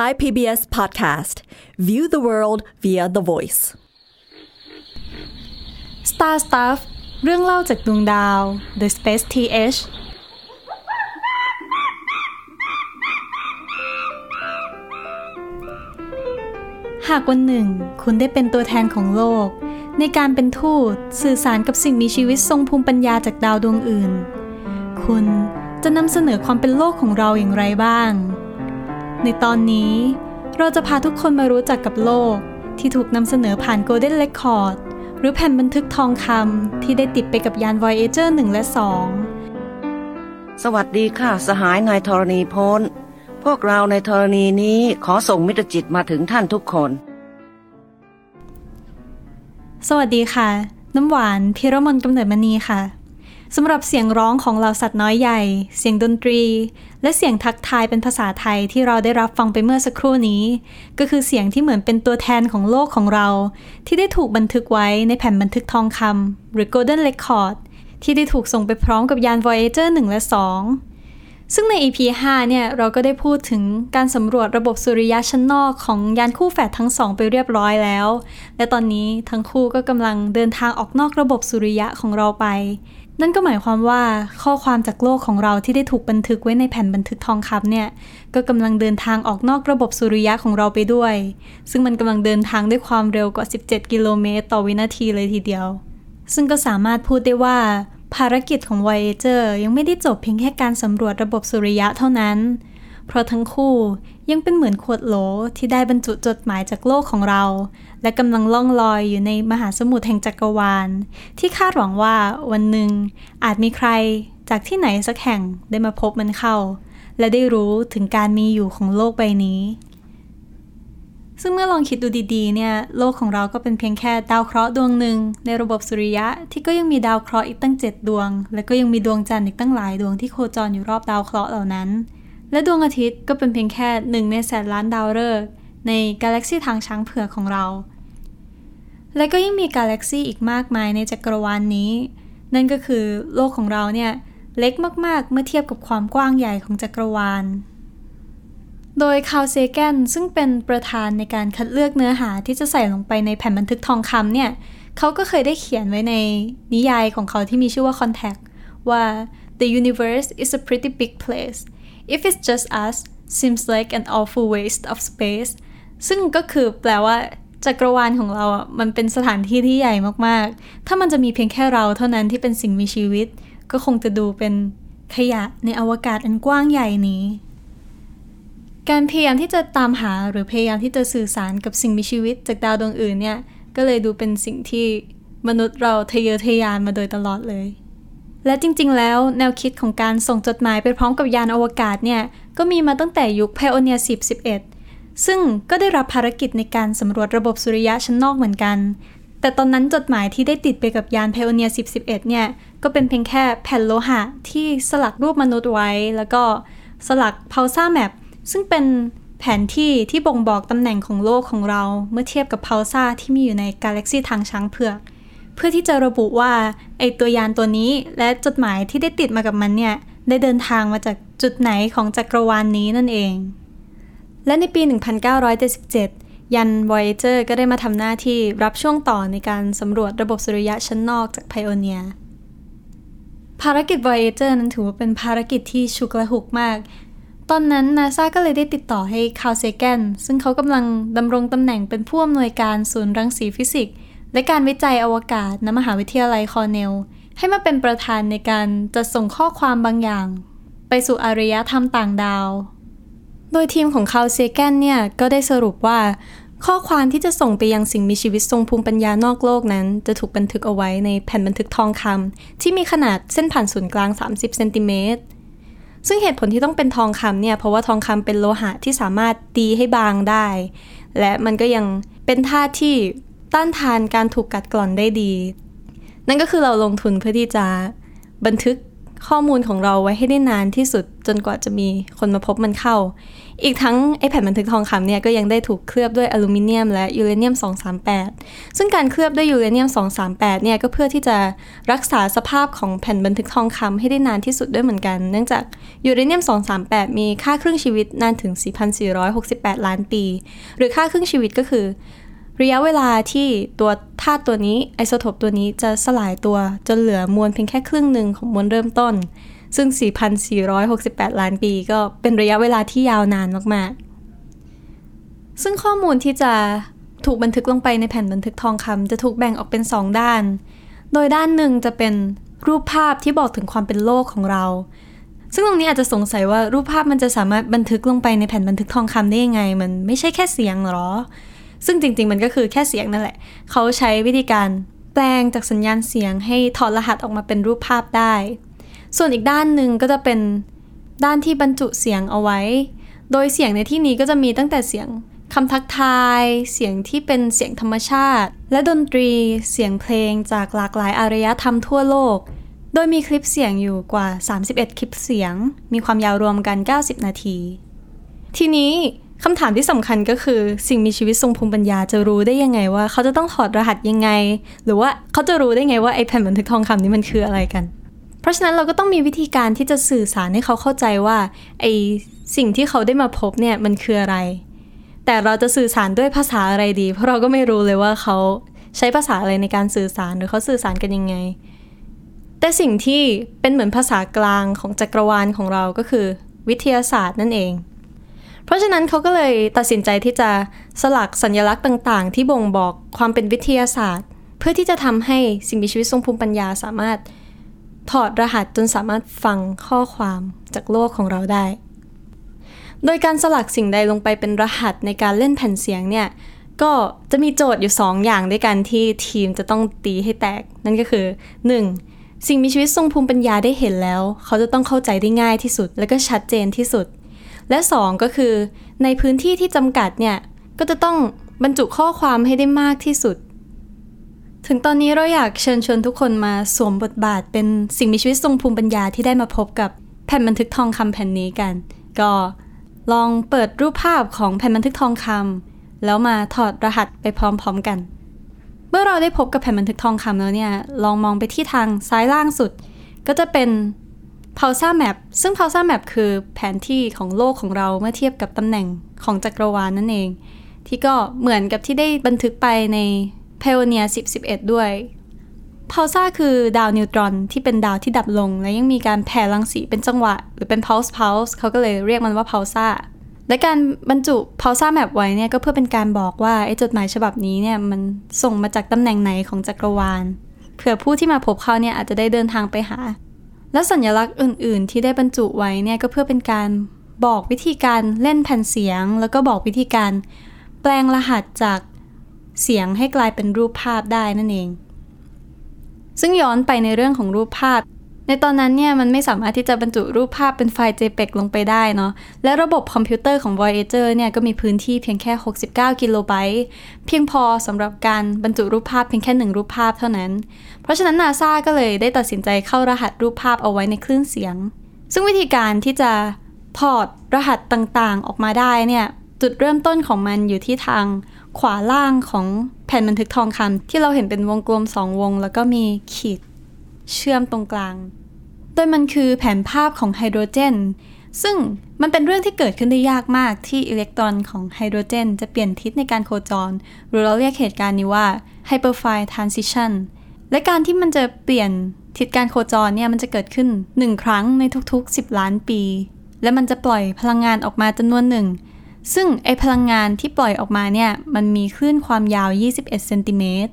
Thai PBS podcast. View the world via the voice. Star Stuff เรื่องเล่าจากดวงดาว The Space TH หากวันหนึ่ง คุณได้เป็นตัวแทนของโลก ในการเป็นทูตสื่อสารกับสิ่งมีชีวิตทรงภูมิปัญญาจากดาวดวงอื่น คุณจะนำเสนอความเป็นโลกของเราอย่างไรบ้าง ในตอนนี้เราจะพาทุกคนมารู้จักกับโลก ที่ถูกนำเสนอผ่าน Golden Record หรือแผ่นบันทึกทองคำที่ได้ติดไปกับยาน Voyager 1 และ 2 สวัสดีค่ะ สหายนายธรณีพลพวกเราในธรณีนี้ขอส่งมิตรจิตมาถึงท่านทุกคน สวัสดีค่ะ น้ำหวานพิรมนกำเนิดมณีค่ะ สำหรับเสียงร้องของเหล่าสัตว์น้อยใหญ่ เสียงดนตรี และเสียงทักทายเป็นภาษาไทยที่เราได้รับฟังไปเมื่อสักครู่นี้ ก็คือเสียงที่เหมือนเป็นตัวแทนของโลกของเรา ที่ได้ถูกบันทึกไว้ในแผ่นบันทึกทองคำหรือ Golden Record ที่ได้ถูกส่งไปพร้อมกับยาน Voyager 1 และ 2 ซึ่งใน EP 5 เนี่ย เราก็ได้พูดถึงการสำรวจระบบสุริยะชั้นนอกของยานคู่แฝดทั้งสองไปเรียบร้อยแล้ว และตอนนี้ทั้งคู่ก็กำลังเดินทางออกนอกระบบสุริยะของเราไป นั่นก็หมายความว่าข้อความจากโลกของเราที่ได้ถูกบันทึกไว้ในแผ่นบันทึกทองคำเนี่ย ก็กำลังเดินทางออกนอกระบบสุริยะของเราไปด้วย ซึ่งมันกำลังเดินทางด้วยความเร็วกว่า 17 กิโลเมตรต่อวินาทีเลยทีเดียว ซึ่งก็สามารถพูดได้ว่าภารกิจของ Voyager ยังไม่ได้จบเพียงแค่การสำรวจระบบสุริยะเท่านั้น เพราะทั้งคู่ยังเป็นเหมือนขวดโหลที่ได้บรรจุจดหมายจากโลกของเรา และกำลังล่องลอยอยู่ในมหาสมุทรแห่งจักรวาล ที่คาดหวังว่าวันหนึ่งอาจมีใครจากที่ไหนสักแห่งได้มาพบมันเข้า และได้รู้ถึงการมีอยู่ของโลกใบนี้ ซึ่งเมื่อลองคิดดูดีๆ เนี่ยโลกของเราก็เป็นเพียงแค่ดาวเคราะห์ดวงหนึ่งในระบบสุริยะที่ก็ยังมีดาวเคราะห์อีกตั้ง 7 ดวง และก็ยังมีดวงจันทร์อีกตั้งหลายดวงที่โคจรอยู่รอบดาวเคราะห์เหล่านั้น และดวงอาทิตย์ก็เป็นเพียงแค่หนึ่งในแสนล้านดาวฤกษ์ในกาแล็กซีทางช้างเผือกของเรา และก็ยังมีกาแล็กซีอีกมากมายในจักรวาลนนี้ นั่นก็คือโลกของเราเนี่ยเล็กมากๆ เมื่อเทียบกับความกว้างใหญ่ของจักรวาล โดยคาวเซแกนซึ่งเป็นประธานในการคัดเลือกเนื้อหาที่จะใส่ลงไปในแผ่นบันทึกทองคำเนี่ยเขาก็เคยได้เขียนไว้ในนิยายของเขาที่มีชื่อว่า Contact ว่า the universe is a pretty big place if it's just us seems like an awful waste of space ซึ่งก็คือแปลว่าจักรวาลของเราอะมันเป็นสถานที่ที่ใหญ่มากๆ ถ้ามันจะมีเพียงแค่เราเท่านั้นที่เป็นสิ่งมีชีวิต ก็คงจะดูเป็นขยะในอวกาศอันกว้างใหญ่นี้ การพยายามที่จะตามหาหรือพยายามที่จะสื่อสารกับสิ่งมีชีวิต จากดาวดวงอื่นเนี่ย ก็เลยดูเป็นสิ่งที่มนุษย์เราทะเยอทะยานมาโดยตลอดเลย และจริงๆ แล้วแนวคิดของการส่งจดหมายไปพร้อมกับยานอวกาศเนี่ย ก็มีมาตั้งแต่ยุค Pioneer 10 11 ซึ่งก็ได้รับภารกิจในการสำรวจระบบสุริยะชั้นนอกเหมือนกัน แต่ตอนนั้นจดหมายที่ได้ติดไปกับยานเพโอเนีย1011 เนี่ย ก็เป็นเพียงแค่แผ่นโลหะที่สลักรูปมนุษย์ไว้ แล้วก็สลักพาวซ่าแมปซึ่งเป็นแผนที่ที่บ่งบอกตำแหน่งของโลกของเราเมื่อเทียบกับพาวซ่าที่มีอยู่ในกาแล็กซีทางช้างเผือก พื่อที่จะระบุว่าไอตัวยานตัวนี้และจดหมายที่ได้ติดมากับมันเนี่ยได้เดินทางมาจากจุดไหนของจักรวาลนนี้นั่นเอง และในปี 1977 ยัน Voyager ก็ได้มาทำหน้าที่รับช่วงต่อในการสำรวจระบบสุริยะชั้นนอกจาก Pioneer ภารกิจ Voyager นั้นถือว่าเป็นภารกิจที่ฉุกละหุกมาก ตอนนั้นนาซาก็เลยได้ติดต่อให้คาร์ลเซแกนซึ่งเขากำลังดำรงตำแหน่งเป็นผู้อำนวยการศูนย์รังสีฟิสิกส์ และการวิจัยอวกาศณมหาวิทยาลัยคอร์เนล ให้มาเป็นประธานในการจัดส่งข้อความบางอย่าง ไปสู่อารยธรรมต่างดาว โดยทีมของคาร์ลเซแกนเนี่ยก็ได้สรุปว่า ข้อความที่จะส่งไปยังสิ่งมีชีวิตทรงภูมิปัญญานอกโลกนั้น จะถูกบันทึกเอาไว้ในแผ่นบันทึกทองคำที่มีขนาดเส้นผ่านศูนย์กลาง 30เซนติเมตรซึ่งเหตุผลที่ต้องเป็นทองคำเนี่ยเพราะว่าทองคำเป็นโลหะที่สามารถตีให้บางได้ และมันก็ยังเป็นธาตุที่ ต้านทานการถูกกัดกร่อนได้ดี นั่นก็คือเราลงทุนเพื่อที่จะบันทึกข้อมูลของเราไว้ให้ได้นานที่สุดจนกว่าจะมีคนมาพบมันเข้า อีกทั้งไอแผ่นบันทึกทองคำเนี่ยก็ยังได้ถูกเคลือบด้วยอลูมิเนียมและยูเรเนียม 238 ซึ่งการเคลือบด้วยยูเรเนียม 238 เนี่ยก็เพื่อที่จะรักษาสภาพของแผ่นบันทึกทองคำให้ได้นานที่สุดด้วยเหมือนกัน เนื่องจากยูเรเนียม 238 มีค่าครึ่งชีวิตนานถึง 4,468 ล้านปี หรือค่าครึ่งชีวิตก็คือ ระยะเวลาที่ตัวธาตุตัวนี้ไอโซโทปตัวนี้จะสลายตัวจนเหลือมวลเพียงแค่ครึ่งหนึ่งของมวลเริ่มต้น ซึ่ง 4,468 ล้านปีก็เป็นระยะเวลาที่ยาวนานมากๆ ซึ่งข้อมูลที่จะถูกบันทึกลงไปในแผ่นบันทึกทองคำจะถูกแบ่งออกเป็น 2 ด้าน โดยด้านหนึ่งจะเป็นรูปภาพที่บอกถึงความเป็นโลกของเรา ซึ่งตรงนี้อาจจะสงสัยว่ารูปภาพมันจะสามารถบันทึกลงไปในแผ่นบันทึกทองคำได้ยังไง มันไม่ใช่แค่เสียงหรอ ซึ่งจริง ๆ มันก็คือแค่เสียงนั่นแหละ เขาใช้วิธีการแปลงจากสัญญาณเสียงให้ถอดรหัสออกมาเป็นรูปภาพได้ ส่วนอีกด้านหนึ่งก็จะเป็นด้านที่บรรจุเสียงเอาไว้ โดยเสียงในที่นี้ก็จะมีตั้งแต่เสียงคำทักทาย เสียงที่เป็นเสียงธรรมชาติ และดนตรี เสียงเพลงจากหลากหลายอารยธรรมทั่วโลก โดยมีคลิปเสียงอยู่กว่า 31 คลิปเสียง มีความยาวรวมกัน 90 นาที ทีนี้ คำถามที่สำคัญก็คือสิ่งมีชีวิตทรงภูมิปัญญาจะรู้ได้ยังไงว่า เขาจะต้องถอดรหัสยังไง หรือว่าเขาจะรู้ได้ไงว่าไอแผ่นบันทึกทองคำนี้มันคืออะไรกัน เพราะฉะนั้นเราก็ต้องมีวิธีการที่จะสื่อสารให้เขาเข้าใจว่าไอสิ่งที่เขาได้มาพบเนี่ยมันคืออะไร แต่เราจะสื่อสารด้วยภาษาอะไรดี เพราะเราก็ไม่รู้เลยว่าเขาใช้ภาษาอะไรในการสื่อสารหรือเขาสื่อสารกันยังไง แต่สิ่งที่เป็นเหมือนภาษากลางของจักรวาลของเราก็คือ วิทยาศาสตร์นั่นเอง เพราะฉะนั้นเขาก็เลยตัดสินใจที่จะสลักสัญลักษณ์ต่าง ๆ ที่บ่งบอกความเป็นวิทยาศาสตร์ เพื่อที่จะทำให้สิ่งมีชีวิตทรงภูมิปัญญาสามารถถอดรหัสจนสามารถฟังข้อความจากโลกของเราได้ โดยการสลักสิ่งใดลงไปเป็นรหัสในการเล่นแผ่นเสียงเนี่ยก็จะมีโจทย์อยู่ 2 อย่างด้วยกันที่ทีมจะต้องตีให้แตก นั่นก็คือ 1. สิ่งมีชีวิตทรงภูมิปัญญาได้เห็นแล้ว เขาจะต้องเข้าใจได้ง่ายที่สุด และก็ชัดเจนที่สุด และ 2 ก็คือในพื้นที่ที่จำกัดเนี่ย ก็จะต้องบรรจุข้อความให้ได้มากที่สุด ถึงตอนนี้เราอยากเชิญชวนทุกคนมาสวมบทบาทเป็นสิ่งมีชีวิตทรงภูมิปัญญาที่ได้มาพบกับแผ่นบันทึกทองคำแผ่นนี้กัน ก็ลองเปิดรูปภาพของแผ่นบันทึกทองคำแล้วมาถอดรหัสไปพร้อมๆกัน เมื่อเราได้พบกับแผ่นบันทึกทองคำแล้วเนี่ย ลองมองไปที่ทางซ้ายล่างสุด ก็จะเป็น p a u s a Map ซึ่ง p a u s a Map คือแผนที่ของโลกของเราเมื่อเทียบกับตำแหน่งของจักรวาลนั่นเอง ที่ก็เหมือนกับที่ได้บันทึกไปใน Pioneer 1011 ด้วย p a u s a คือดาวนิวตรอนที่เป็นดาวที่ดับลง และยังมีการแผ่รังสีเป็นจังหวะ หรือเป็น pulse pulse เขาก็เลยเรียกมันว่า p a u s a และการบรรจุ p a u s a Map ไว้เนี่ยก็เพื่อเป็นการบอกว่าไอ้จดหมายฉบับนี้เนี่ยมันส่งมาจากตำแหน่งไหนของจักรวาลเผื่อผู้ที่มาพบเขาเนี่ยอาจจะได้เดินทางไปหา และสัญลักษณ์อื่น ๆ ที่ได้บรรจุไว้เนี่ยก็เพื่อเป็นการบอกวิธีการเล่นแผ่นเสียง แล้วก็บอกวิธีการแปลงรหัสจากเสียงให้กลายเป็นรูปภาพได้นั่นเอง ซึ่งย้อนไปในเรื่องของรูปภาพ ในตอนนั้นเนี่ยมันไม่สามารถที่จะบรรจุรูปภาพเป็นไฟล์ JPEG ลงไปได้เนาะ และระบบคอมพิวเตอร์ของ Voyager เนี่ยก็มีพื้นที่เพียงแค่ 69 กิโลไบต์ เพียงพอสำหรับการบรรจุรูปภาพเพียงแค่หนึ่งรูปภาพเท่านั้น ราะฉะนั้น NASA ก็เลยได้ตัดสินใจเข้ารหัสรูปภาพเอาไว้ในคลื่นเสียง ซึ่งวิธีการที่จะถอดรหัสต่างๆออกมาได้เนี่ยจุดเริ่มต้นของมันอยู่ที่ทางขวาล่างของแผ่นบันทึกทองคำที่เราเห็นเป็นวงกลมสองวง แล้วก็มีขีดเชื่อมตรงกลาง โดยมันคือแผนภาพของไฮโดรเจน ซึ่งมันเป็นเรื่องที่เกิดขึ้นได้ยากมากที่อิเล็กตรอนของไฮโดรเจน จะเปลี่ยนทิศในการโคจร หรือเราเรียกเหตุการณ์นี้ว่า hyperfine transition และการที่มันจะเปลี่ยนทิศการโคจรเนี่ยมันจะเกิดขึ้น 1 ครั้งในทุกๆ 10 ล้านปี และมันจะปล่อยพลังงานออกมาจำนวนหนึ่ง ซึ่งไอพลังงานที่ปล่อยออกมาเนี่ยมันมีคลื่นความยาว 21เซนติเมตร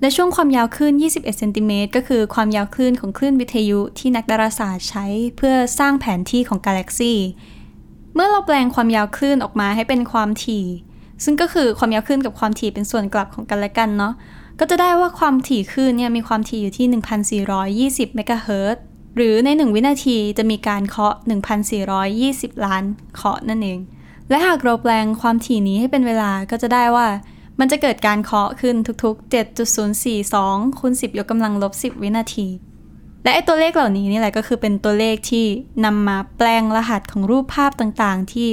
และช่วงความยาวคลื่น 21 เซนติเมตร ก็คือความยาวคลื่นของคลื่นวิทยุที่นักดาราศาสตร์ใช้เพื่อสร้างแผนที่ของกาแล็กซี เมื่อเราแปลงความยาวคลื่นออกมาให้เป็นความถี่ ซึ่งก็คือความยาวคลื่นกับความถี่เป็นส่วนกลับของกันและกันเนาะ ก็จะได้ว่าความถี่คลื่นเนี่ยมีความถี่อยู่ที่ 1,420เมกะเฮิรตซ์หรือใน 1 วินาทีจะมีการเคาะ 1,420 ล้านเคาะนั่นเอง และหากเราแปลงความถี่นี้ให้เป็นเวลาก็จะได้ว่ามันจะเกิดการเคาะขึ้นทุกๆ 7.042คูณ10 ยกกำลังลบ 10 วินาทีแและไอ้ตัวเลขเหล่านี้นี่แหละก็คือเป็นตัวเลขที่นำมาแปลงรหัสของรูปภาพต่างๆ ที่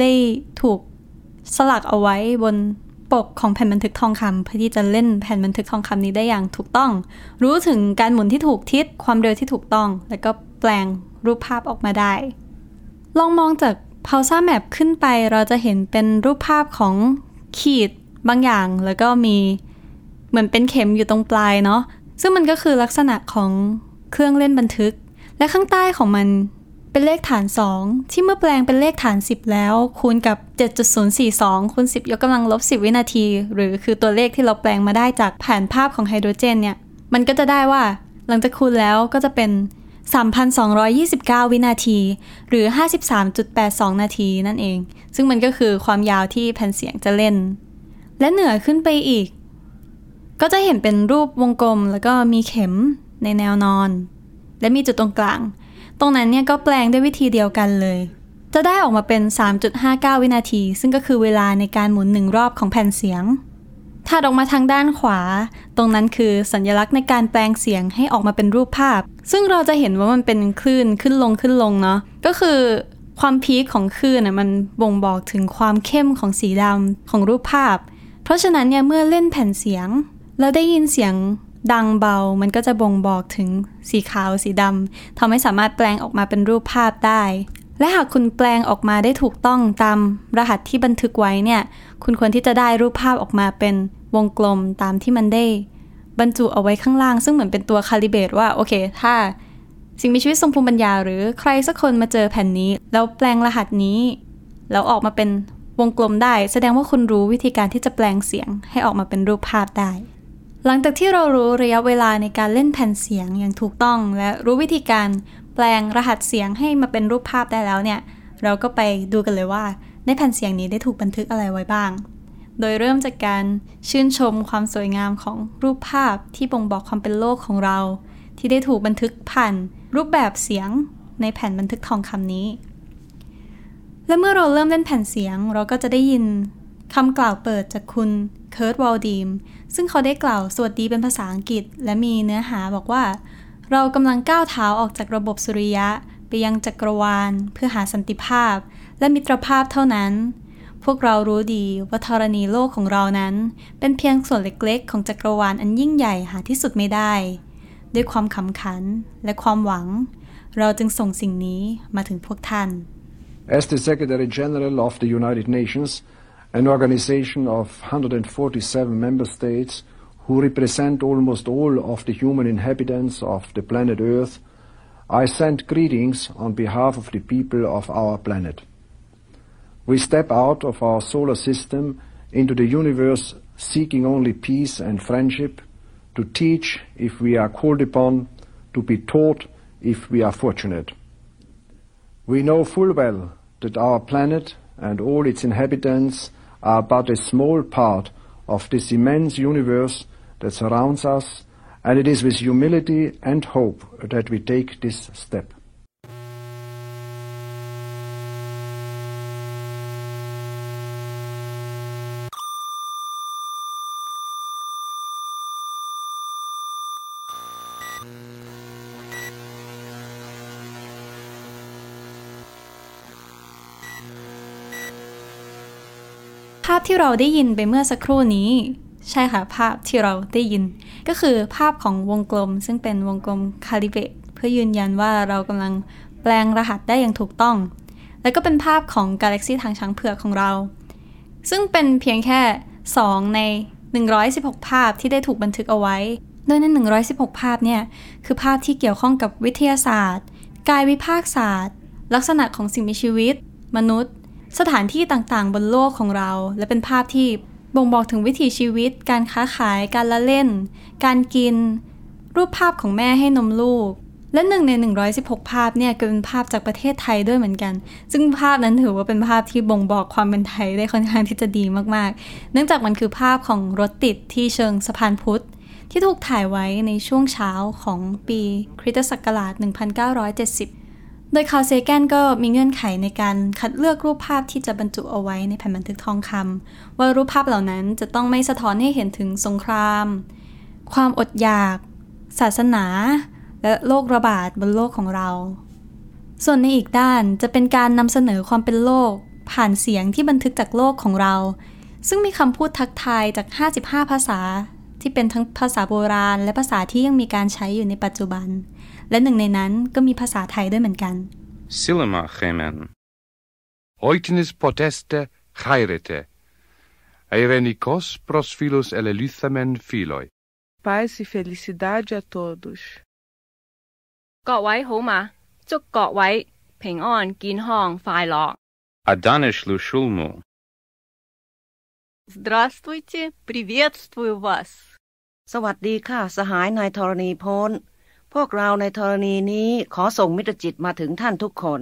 ได้ถูกสลักเอาไว้บน ปกของแผ่นบันทึกทองคำเพื่อที่จะเล่นแผ่นบันทึกทองคำนี้ได้อย่างถูกต้อง รู้ถึงการหมุนที่ถูกทิศความเร็วที่ถูกต้อง แล้วก็แปลงรูปภาพออกมาได้ ลองมองจาก p a u s a Map ขึ้นไปเราจะเห็นเป็นรูปภาพของขีดบางอย่าง แล้วก็มีเหมือนเป็นเข็มอยู่ตรงปลายเนาะซึ่งมันก็คือลักษณะของเครื่องเล่นบันทึก และข้างใต้ของมัน เป็นเลขฐาน 2 ที่เมื่อแปลงเป็นเลขฐาน 10 แล้ว คูณกับ 7.042คูณ10 ยกกำลังลบ 10 วินาที หรือคือตัวเลขที่เราแปลงมาได้จากแผนภาพของไฮโดรเจนเนี่ย มันก็จะได้ว่า หลังจากคูณแล้วก็จะเป็น 3,229 วินาที หรือ 53.82 นาทีนั่นเอง ซึ่งมันก็คือความยาวที่แผ่นเสียงจะเล่น และเหนือขึ้นไปอีก ก็จะเห็นเป็นรูปวงกลมแล้วก็มีเข็มในแนวนอน และมีจุดตรงกลาง ตรงนั้นเนี่ยก็แปลงด้วยวิธีเดียวกันเลย จะได้ออกมาเป็น 3.59 วินาที ซึ่งก็คือเวลาในการหมุนหนึ่งรอบของแผ่นเสียงถัดออกมาทางด้านขวา ตรงนั้นคือสัญลักษณ์ในการแปลงเสียงให้ออกมาเป็นรูปภาพ ซึ่งเราจะเห็นว่ามันเป็นคลื่นขึ้นลงขึ้นลงเนาะก็คือความพีคของคลื่นน่ะมันบ่งบอกถึงความเข้มของสีดำของรูปภาพ เพราะฉะนั้นเนี่ยเมื่อเล่นแผ่นเสียง แล้วได้ยินเสียง ดังเบา มันก็จะบ่งบอกถึงสีขาวสีดำทำให้สามารถแปลงออกมาเป็นรูปภาพได้ และหากคุณแปลงออกมาได้ถูกต้องตามรหัสที่บันทึกไว้เนี่ย คุณควรที่จะได้รูปภาพออกมาเป็นวงกลมตามที่มันได้ บรรจุเอาไว้ข้างล่าง ซึ่งเหมือนเป็นตัวคาลิเบตว่าโอเค ถ้า สิ่งมีชีวิตทรงภูมิปัญญา หรือใครสักคนมาเจอแผ่นนี้ แล้วแปลงรหัสนี้ แล้วออกมาเป็นวงกลมได้ แสดงว่าคุณรู้วิธีการที่จะแปลงเสียงให้ออกมาเป็นรูปภาพได้ หลังจากที่เรารู้ระยะเวลาในการเล่นแผ่นเสียงอย่างถูกต้อง และรู้วิธีการแปลงรหัสเสียงให้มาเป็นรูปภาพได้แล้วเนี่ย เราก็ไปดูกันเลยว่า ในแผ่นเสียงนี้ได้ถูกบันทึกอะไรไว้บ้าง โดยเริ่มจากการชื่นชมความสวยงามของรูปภาพที่บ่งบอกความเป็นโลกของเรา ที่ได้ถูกบันทึกผ่านรูปแบบเสียงในแผ่นบันทึกทองคำนี้ และเมื่อเราเริ่มเล่นแผ่นเสียง เราก็จะได้ยินคำกล่าวเปิดจากคุณเคิร์ตวอลดีม ซึ่งเขาได้กล่าวสวัสดีเป็นภาษาอังกฤษ และมีเนื้อหาบอกว่า เรากำลังก้าวเท้าออกจากระบบสุริยะ ไปยังจักรวาล เพื่อหาสันติภาพ และมิตรภาพเท่านั้น พวกเรารู้ดีว่าธรณีโลกของเรานั้น เป็นเพียงส่วนเล็กๆ ของจักรวาลอันยิ่งใหญ่หาที่สุดไม่ได้ ด้วยความขำขันและความหวัง เราจึงส่งสิ่งนี้มาถึงพวกท่าน As the Secretary General of the United Nations, an organization of 147 member states who represent almost all of the human inhabitants of the planet Earth, I send greetings on behalf of the people of our planet. We step out of our solar system into the universe seeking only peace and friendship, to teach if we are called upon, to be taught if we are fortunate. We know full well that our planet and all its inhabitants are but a small part of this immense universe that surrounds us, and it is with humility and hope that we take this step. ที่เราได้ยินไปเมื่อสักครู่นี้ ใช่ค่ะ ภาพที่เราได้ยิน ก็คือภาพของวงกลม ซึ่งเป็นวงกลมคาลิเบตเพื่อยืนยันว่าเรากำลังแปลงรหัสได้อย่างถูกต้อง แล้วก็เป็นภาพของกาแล็กซีทางช้างเผือกของเรา ซึ่งเป็นเพียงแค่ 2 ใน 116 ภาพที่ได้ถูกบันทึกเอาไว้ โดยใน 116 ภาพเนี่ยคือภาพที่เกี่ยวข้องกับวิทยาศาสตร์ กายวิภาคศาสตร์ ลักษณะของสิ่งมีชีวิต มนุษย์ สถานที่ต่างๆ บนโลกของเรา และเป็นภาพที่บ่งบอกถึงวิถีชีวิต การค้าขาย การละเล่น การกิน รูปภาพของแม่ให้นมลูก และหนึ่งใน 116 ภาพเนี่ยก็เป็นภาพจากประเทศไทยด้วยเหมือนกัน ซึ่งภาพนั้นถือว่าเป็นภาพที่บ่งบอกความเป็นไทยได้ค่อนข้างที่จะดีมากๆ เนื่องจากมันคือภาพของรถติดที่เชิงสะพานพุทธที่ถูกถ่ายไว้ในช่วงเช้าของปีคริสตศักราช 1970 โดยคาร์เซแกนก็มีเงื่อนไขในการคัดเลือกรูปภาพที่จะบรรจุเอาไว้ในแผ่นบันทึกทองคำว่ารูปภาพเหล่านั้นจะต้องไม่สะท้อนให้เห็นถึงสงคราม ความอดอยาก ศาสนา และโรคระบาดบนโลกของเรา ส่วนในอีกด้านจะเป็นการนำเสนอความเป็นโลก ผ่านเสียงที่บันทึกจากโลกของเรา ซึ่งมีคำพูดทักทายจาก 55 ภาษา ที่เป็นทั้งภาษาโบราณ และภาษาที่ยังมีการใช้อยู่ในปัจจุบัน และหนึ่งในนั้นก็มีภาษาไทยด้วยเหมือนกัน Silema gemen. Oitinis poteste chairete. Eirenikos pros philos eleluthamen philoi. Paz e felicidade a todos. 各位好嘛，祝各位平安健康快乐。 Adanish lushulmu. Здравствуйте, приветствую вас. สวัสดีค่ะ สหายนายธรณีพ้น พวกเราในธรณีนี้ขอส่งมิตรจิตมาถึงท่านทุกคน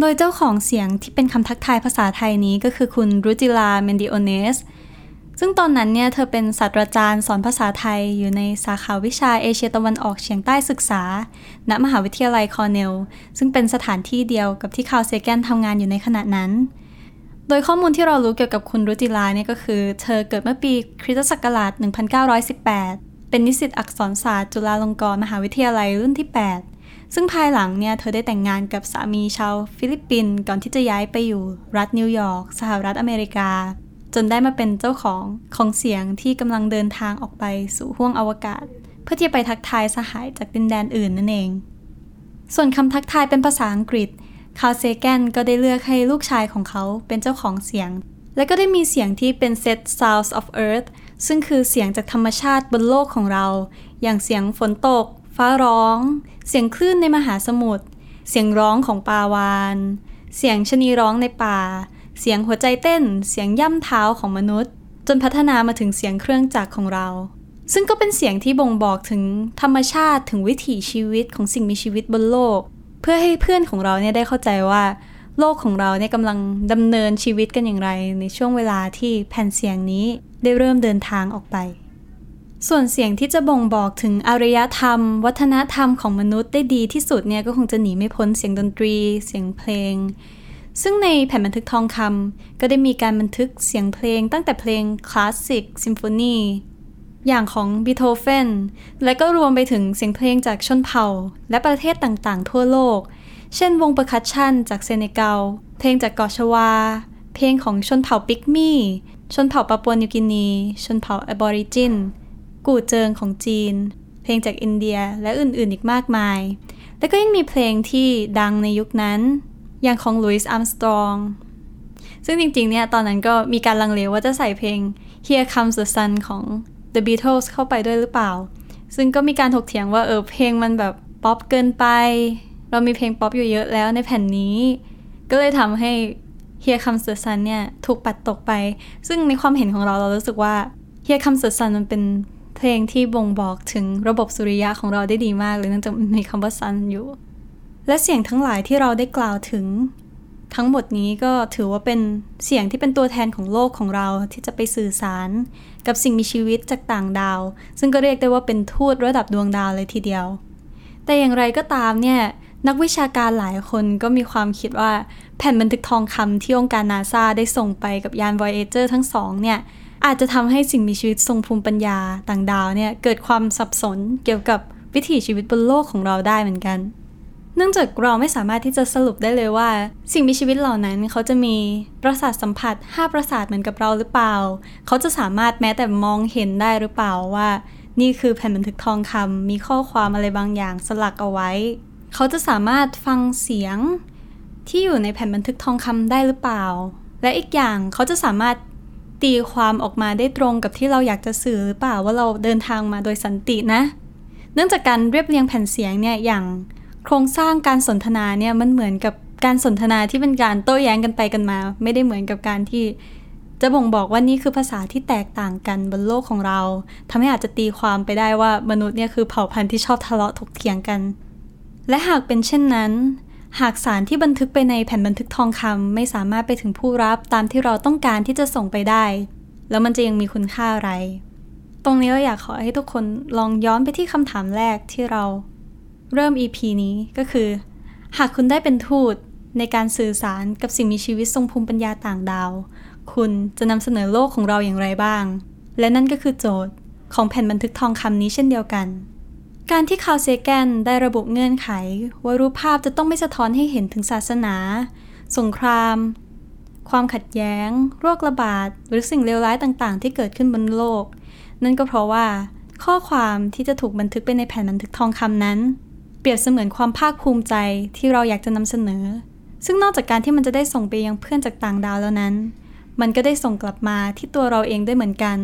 โดยเจ้าของเสียงที่เป็นคำทักทายภาษาไทยนี้ก็คือคุณรุจิราเมนดิโอเนส ซึ่งตอนนั้นเนี่ยเธอเป็นศาสตราจารย์สอนภาษาไทยอยู่ในสาขาวิชาเอเชียตะวันออกเฉียงใต้ศึกษา ณ มหาวิทยาลัยคอร์เนล ซึ่งเป็นสถานที่เดียวกับที่คาร์ลเซแกนทำงานอยู่ในขณะนั้นโดยข้อมูลที่เรารู้เกี่ยวกับคุณรุจิราเนี่ยก็คือ เธอเกิดเมื่อปีคริสตศักราช 1918 เป็นนิสิตอักษรศาสตร์จุฬาลงกรณ์มหาวิทยาลัยรุ่นที่ 8 ซึ่งภายหลังเนี่ยเธอได้แต่งงานกับสามีชาวฟิลิปปินส์ก่อนที่จะย้ายไปอยู่รัฐนิวยอร์กสหรัฐอเมริกา จนได้มาเป็นเจ้าของของเสียงที่กำลังเดินทางออกไปสู่ห้วงอวกาศ เพื่อที่จะไปทักทายสหายจากดินแดนอื่นนั่นเอง ส่วนคำทักทายเป็นภาษาอังกฤษคาร์เซแกนก็ได้เลือกให้ลูกชายของเขาเป็นเจ้าของเสียง และก็ได้มีเสียงที่เป็น set sounds of earth ซึ่งคือเสียงจากธรรมชาติบนโลกของเรา อย่างเสียงฝนตก ฟ้าร้อง เสียงคลื่นในมหาสมุทร เสียงร้องของปลาวาน เสียงชนีร้องในป่า เสียงหัวใจเต้น เสียงย่ำเท้าของมนุษย์ จนพัฒนามาถึงเสียงเครื่องจักรของเรา ซึ่งก็เป็นเสียงที่บ่งบอกถึงธรรมชาติถึงวิถีชีวิตของสิ่งมีชีวิตบนโลก เพื่อให้เพื่อนของเราเนี่ยได้เข้าใจว่า โลกของเราเนี่ยกำลังดำเนินชีวิตกันอย่างไร ในช่วงเวลาที่แผ่นเสียงนี้ได้เริ่มเดินทางออกไป ส่วนเสียงที่จะบ่งบอกถึงอารยธรรม วัฒนธรรมของมนุษย์ได้ดีที่สุดเนี่ยก็คงจะหนีไม่พ้นเสียงดนตรี เสียงเพลง ซึ่งในแผ่นบันทึกทองคำก็ได้มีการบันทึกเสียงเพลง ตั้งแต่เพลงคลาสสิกซิมโฟนีอย่างของบีโธเฟนและก็รวมไปถึงเสียงเพลงจากชนเผ่า และประเทศต่างๆ ทั่วโลก เช่นวง percussion จากเซเนกัล เพลงจากเกาะชวา เพลงของชนเผ่าปิกมี่ ชนเผ่าปาปัวนิวกินี ชนเผ่าแอบอริจิน กู่เจิงของจีน เพลงจากอินเดียและอื่นๆอีกมากมาย และก็ยังมีเพลงที่ดังในยุคนั้น อย่างของหลุยส์อาร์มสตรอง ซึ่งจริงๆ เนี่ยตอนนั้นก็มีการลังเลว่าจะใส่เพลง Here Comes the Sun ของ The Beatles เข้าไปด้วยหรือเปล่า ซึ่งก็มีการถกเถียงว่าเออเพลงมันแบบป๊อปเกินไป เรามีเพลงป๊อปอยู่เยอะแล้วในแผ่นนี้ ก็เลยทำให้ Here Comes the Sun เนี่ยถูกปัดตกไป ซึ่งในความเห็นของเราเรารู้สึกว่า Here Comes the Sun มันเป็นเพลงที่บ่งบอกถึงระบบสุริยะของเราได้ดีมากเลยเนื่องจากมีคำว่า sun อยู่ และเสียงทั้งหลายที่เราได้กล่าวถึง ทั้งหมดนี้ก็ถือว่าเป็นเสียงที่เป็นตัวแทนของโลกของเราที่จะไปสื่อสาร กับสิ่งมีชีวิตจากต่างดาว ซึ่งก็เรียกได้ว่าเป็นทูตระดับดวงดาวเลยทีเดียว แต่อย่างไรก็ตามเนี่ย นักวิชาการหลายคนก็มีความคิดว่าแผ่นบันทึกทองคำที่องค์การนาซาได้ส่งไปกับยาน Voyager ทั้งสองเนี่ยอาจจะทำให้สิ่งมีชีวิตทรงภูมิปัญญาต่างดาวเนี่ยเกิดความสับสนเกี่ยวกับวิถีชีวิตบนโลกของเราได้เหมือนกัน เนื่องจากเราไม่สามารถที่จะสรุปได้เลยว่า สิ่งมีชีวิตเหล่านั้นเขาจะมีประสาทสัมผัส 5 ประสาทเหมือนกับเราหรือเปล่า เขาจะสามารถแม้แต่มองเห็นได้หรือเปล่าว่า นี่คือแผ่นบันทึกทองคำมีข้อความอะไรบางอย่างสลักเอาไว้ เขาจะสามารถฟังเสียงที่อยู่ในแผ่นบันทึกทองคำได้หรือเปล่า และอีกอย่างเขาจะสามารถตีความออกมาได้ตรงกับที่เราอยากจะสื่อหรือเปล่าว่าเราเดินทางมาโดยสันตินะ เนื่องจากการเรียบเรียงแผ่นเสียงเนี่ยอย่างโครงสร้างการสนทนาเนี่ยมันเหมือนกับการสนทนาที่เป็นการโต้แย้งกันไปกันมา ไม่ได้เหมือนกับการที่จะบ่งบอกว่านี่คือภาษาที่แตกต่างกันบนโลกของเราทำให้อาจจะตีความไปได้ว่ามนุษย์เนี่ยคือเผ่าพันธุ์ที่ชอบทะเลาะถกเถียงกัน และหากเป็นเช่นนั้น หากสารที่บันทึกไปในแผ่นบันทึกทองคำไม่สามารถไปถึงผู้รับตามที่เราต้องการที่จะส่งไปได้ แล้วมันจะยังมีคุณค่าอะไร ตรงนี้เราอยากขอให้ทุกคนลองย้อนไปที่คำถามแรกที่เรา เริ่ม EP นี้ก็คือ หากคุณได้เป็นทูตในการสื่อสารกับสิ่งมีชีวิตทรงภูมิปัญญาต่างดาว คุณจะนำเสนอโลกของเราอย่างไรบ้าง และนั่นก็คือโจทย์ของแผ่นบันทึกทองคำนี้เช่นเดียวกัน การที่คาร์ลเซแกนได้ระบุเงื่อนไข ว่ารูปภาพจะต้องไม่สะท้อนให้เห็นถึงศาสนา สงคราม ความขัดแย้ง โรคระบาด หรือสิ่งเลวร้ายต่างๆ ที่เกิดขึ้นบนโลก นั่นก็เพราะว่า ข้อความที่จะถูกบันทึกไปในแผ่นบันทึกทองคำนั้น เปรียบเสมือนความภาคภูมิใจที่เราอยากจะนำเสนอ ซึ่งนอกจากการที่มันจะได้ส่งไปยังเพื่อนจากต่างดาวแล้วนั้น มันก็ได้ส่งกลับมาที่ตัวเราเองได้เหมือนกัน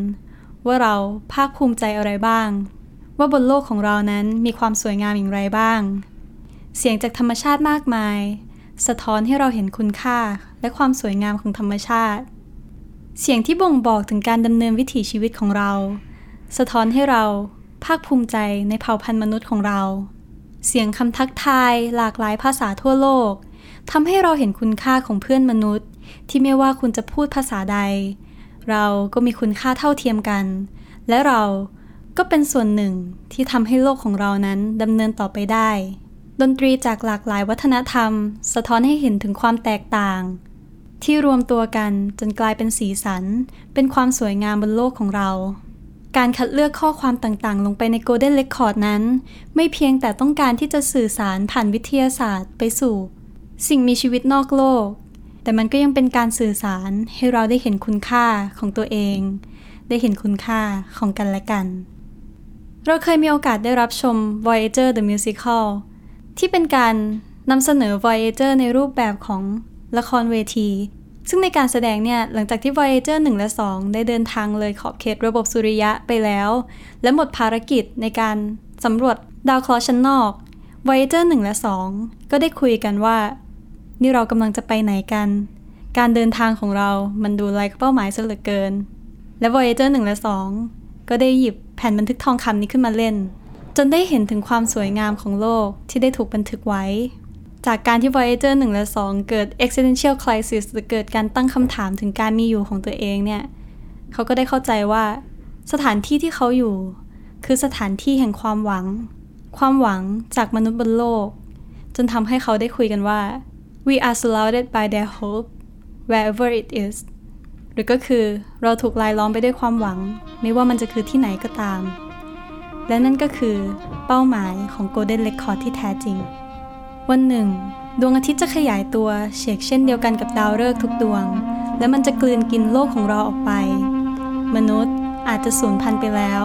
ว่าเราภาคภูมิใจอะไรบ้าง ว่าบนโลกของเรานั้นมีความสวยงามอย่างไรบ้าง เสียงจากธรรมชาติมากมาย สะท้อนให้เราเห็นคุณค่าและความสวยงามของธรรมชาติ เสียงที่บ่งบอกถึงการดำเนินวิถีชีวิตของเรา สะท้อนให้เราภาคภูมิใจในเผ่าพันธุ์มนุษย์ของเรา เสียงคำทักทายหลากหลายภาษาทั่วโลกทำให้เราเห็นคุณค่าของเพื่อนมนุษย์ ที่ไม่ว่าคุณจะพูดภาษาใด เราก็มีคุณค่าเท่าเทียมกัน และเรา ก็เป็นส่วนหนึ่งที่ทำให้โลกของเรานั้นดำเนินต่อไปได้ ดนตรีจากหลากหลายวัฒนธรรม สะท้อนให้เห็นถึงความแตกต่าง ที่รวมตัวกันจนกลายเป็นสีสัน เป็นความสวยงามบนโลกของเรา การคัดเลือกข้อความต่างๆ ลงไปใน Golden Record นั้น ไม่เพียงแต่ต้องการที่จะสื่อสารผ่านวิทยาศาสตร์ไปสู่ สิ่งมีชีวิตนอกโลก แต่มันก็ยังเป็นการสื่อสารให้เราได้เห็นคุณค่าของตัวเอง ได้เห็นคุณค่าของกันและกัน เราเคยมีโอกาสได้รับชม Voyager the Musical ที่เป็นการนำเสนอ Voyager ในรูปแบบของละครเวที ซึ่งในการแสดงเนี่ย หลังจากที่ Voyager 1 และ 2 ได้เดินทางเลยขอบเขตระบบสุริยะไปแล้ว และหมดภารกิจในการสำรวจดาวเคราะห์ชั้นนอก Voyager 1 และ 2 ก็ได้คุยกันว่า นี่เรากำลังจะไปไหนกัน การเดินทางของเรามันดูไร้เป้าหมายซะเหลือเกิน และ Voyager 1 และ 2 ก็ได้หยิบ แผ่นบันทึกทองคำนี้ขึ้นมาเล่น จนได้เห็นถึงความสวยงามของโลกที่ได้ถูกบันทึกไว้ จากการที่ Voyager 1 และ 2 เกิด existential crisis หรือเกิดการตั้งคำถามถึงการมีอยู่ของตัวเองเนี่ยเขาก็ได้เข้าใจว่า สถานที่ที่เขาอยู่ คือสถานที่แห่งความหวัง ความหวังจากมนุษย์บนโลก จนทำให้เขาได้คุยกันว่า we are surrounded by their hope wherever it is รือก็คือเราถูกลายล้อมไปด้วยความหวัง ไม่ว่ามันจะคือที่ไหนก็ตาม และนั่นก็คือเป้าหมายของ Golden Record ที่แท้จริง วันหนึ่ง ดวงอาทิตย์จะขยายตัวเฉกเช่นเดียวกันกับดาวฤกษ์ทุกดวง และมันจะกลืนกินโลกของเราออกไป มนุษย์อาจจะสูญพันธุ์ไปแล้ว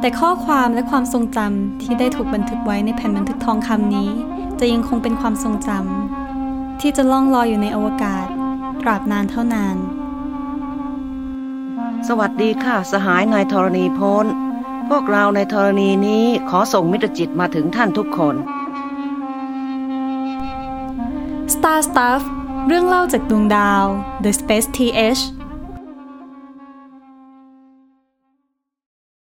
แต่ข้อความและความทรงจำที่ได้ถูกบันทึกไว้ในแผ่นบันทึกทองคำนี้ จะยังคงเป็นความทรงจำที่จะล่องลอยอยู่ในอวกาศตราบนานเท่านาน สวัสดีค่ะสหายนายธรณีพลพวกเราในธรณีนี้ขอส่งมิตรจิตมาถึงท่านทุกคน Star Stuff เรื่องเล่าจากดวงดาว The Space TH